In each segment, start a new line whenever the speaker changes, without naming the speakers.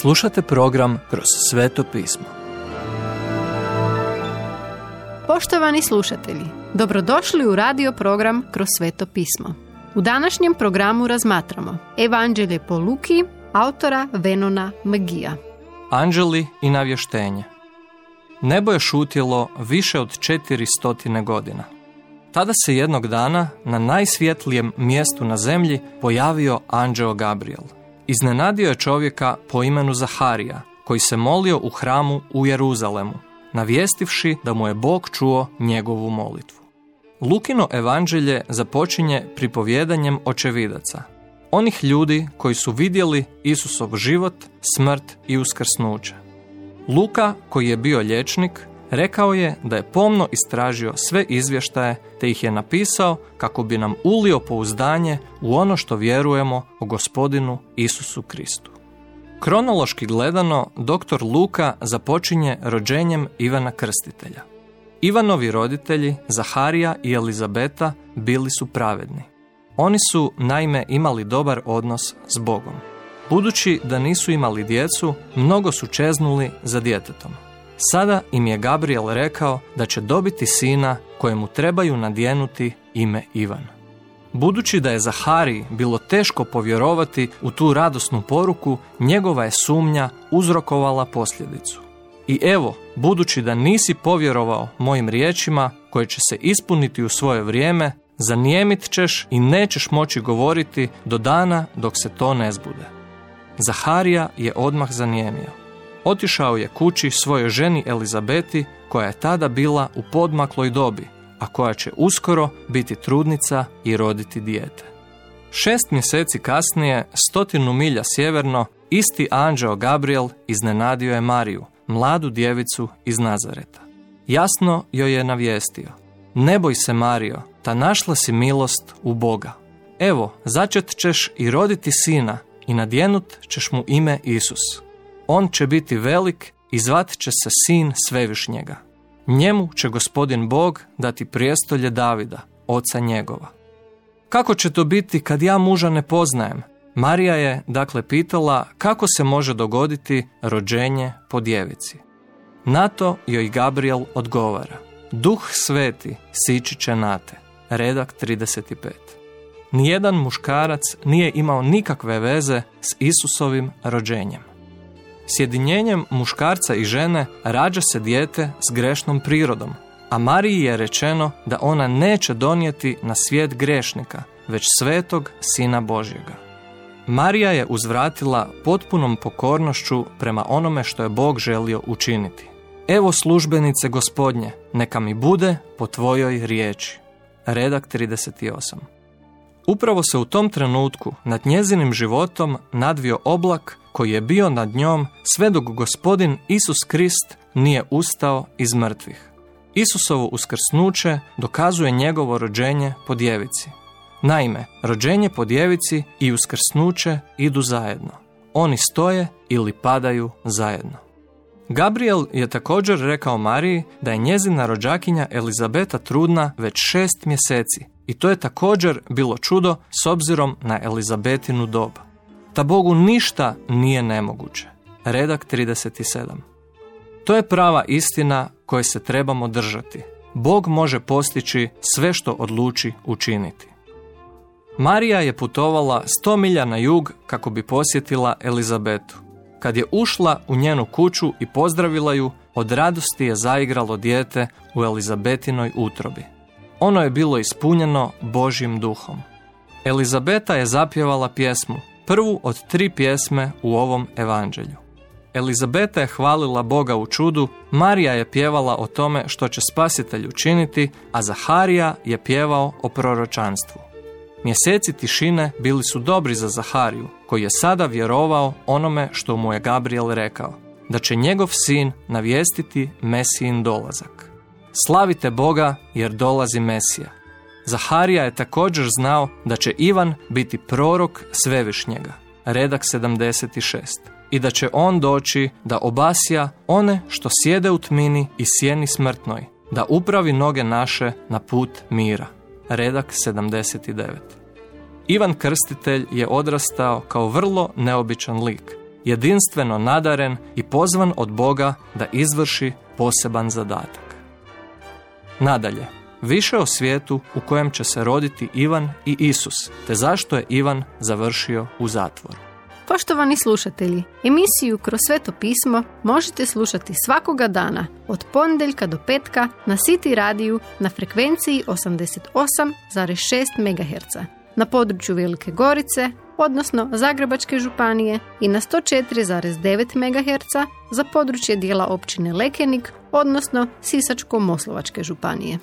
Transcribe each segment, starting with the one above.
Slušate program Kroz sveto pismo.
Poštovani slušatelji, dobrodošli u radio program Kroz sveto pismo. U današnjem programu razmatramo Evanđelje po Luki, autora Venona Magija.
Anđeli i navještenje. Nebo je šutjelo više od 400 godina. Tada se jednog dana na najsvjetlijem mjestu na zemlji pojavio anđeo Gabriel. Iznenadio je čovjeka po imenu Zaharija, koji se molio u hramu u Jeruzalemu, navijestivši da mu je Bog čuo njegovu molitvu. Lukino evanđelje započinje pripovjedanjem očevidaca, onih ljudi koji su vidjeli Isusov život, smrt i uskrsnuće. Luka, koji je bio liječnik, rekao je da je pomno istražio sve izvještaje te ih je napisao kako bi nam ulio pouzdanje u ono što vjerujemo o gospodinu Isusu Kristu. Kronološki gledano, dr. Luka započinje rođenjem Ivana Krstitelja. Ivanovi roditelji, Zaharija i Elizabeta, bili su pravedni. Oni su, naime, imali dobar odnos s Bogom. Budući da nisu imali djecu, mnogo su čeznuli za djetetom. Sada im je Gabriel rekao da će dobiti sina kojemu trebaju nadjenuti ime Ivan. Budući da je Zahari bilo teško povjerovati u tu radosnu poruku, njegova je sumnja uzrokovala posljedicu. I evo, budući da nisi povjerovao mojim riječima koje će se ispuniti u svoje vrijeme, zanijemit ćeš i nećeš moći govoriti do dana dok se to ne zbude. Zaharija je odmah zanijemio otišao je kući svojoj ženi Elizabeti, koja je tada bila u podmakloj dobi, a koja će uskoro biti trudnica i roditi dijete. Šest mjeseci kasnije, stotinu milja sjeverno, isti anđeo Gabriel iznenadio je Mariju, mladu djevicu iz Nazareta. Jasno joj je navijestio. Ne boj se Mario, ta našla si milost u Boga. Evo, začet ćeš i roditi sina i nadjenut ćeš mu ime Isus. On će biti velik i zvat će se sin svevišnjega. Njemu će gospodin Bog dati prijestolje Davida, oca njegova. Kako će to biti kad ja muža ne poznajem? Marija je dakle pitala kako se može dogoditi rođenje po djevici. Na to joj Gabriel odgovara. Duh sveti sići će na te. Redak 35. Nijedan muškarac nije imao nikakve veze s Isusovim rođenjem. Sjedinjenjem muškarca i žene rađa se dijete s grešnom prirodom, a Mariji je rečeno da ona neće donijeti na svijet grešnika, već svetog Sina Božjega. Marija je uzvratila potpunom pokornošću prema onome što je Bog želio učiniti. Evo službenice gospodnje, neka mi bude po tvojoj riječi. Redak 38. Upravo se u tom trenutku nad njezinim životom nadvio oblak koji je bio nad njom sve dok gospodin Isus Krist nije ustao iz mrtvih. Isusovo uskrsnuće dokazuje njegovo rođenje po djevici. Naime, rođenje po djevici i uskrsnuće idu zajedno. Oni stoje ili padaju zajedno. Gabriel je također rekao Mariji da je njezina rođakinja Elizabeta trudna već šest mjeseci i to je također bilo čudo s obzirom na Elizabetinu dob da Bogu ništa nije nemoguće. Redak 37. To je prava istina koje se trebamo držati. Bog može postići sve što odluči učiniti. Marija je putovala sto milja na jug kako bi posjetila Elizabetu. Kad je ušla u njenu kuću i pozdravila ju, od radosti je zaigralo dijete u Elizabetinoj utrobi. Ono je bilo ispunjeno Božjim duhom. Elizabeta je zapjevala pjesmu prvu od tri pjesme u ovom evanđelju. Elizabeta je hvalila Boga u čudu, Marija je pjevala o tome što će spasitelj učiniti, a Zaharija je pjevao o proročanstvu. Mjeseci tišine bili su dobri za Zahariju, koji je sada vjerovao onome što mu je Gabriel rekao, da će njegov sin navijestiti Mesijin dolazak. Slavite Boga jer dolazi Mesija. Zaharija je također znao da će Ivan biti prorok svevišnjega, redak 76, i da će on doći da obasja one što sjede u tmini i sjeni smrtnoj, da upravi noge naše na put mira, redak 79. Ivan Krstitelj je odrastao kao vrlo neobičan lik. jedinstveno nadaren i pozvan od Boga da izvrši poseban zadatak. Nadalje, više o svijetu u kojem će se roditi Ivan i Isus, te zašto je Ivan završio u zatvoru.
Poštovani slušatelji, emisiju Kroz sveto pismo možete slušati svakoga dana od ponedjeljka do petka na City radiju na frekvenciji 88,6 MHz na području Velike Gorice, odnosno Zagrebačke županije i na 104,9 MHz za područje dijela općine Lekenik, odnosno Sisačko-Moslovačke županije.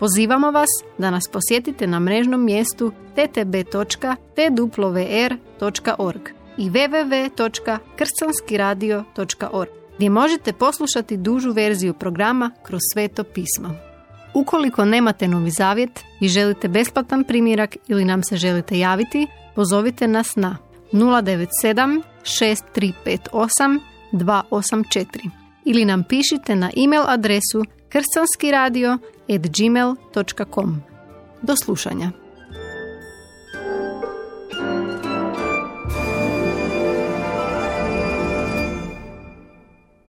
Pozivamo vas da nas posjetite na mrežnom mjestu ttb.twr.org i www.kršćanskiradio.org gdje možete poslušati dužu verziju programa kroz sveto pismo. Ukoliko nemate novi zavjet i želite besplatan primjerak ili nam se želite javiti, pozovite nas na 097 6358 284 ili nam pišite na e-mail adresu kršćanskiradio.gmail.com Do slušanja.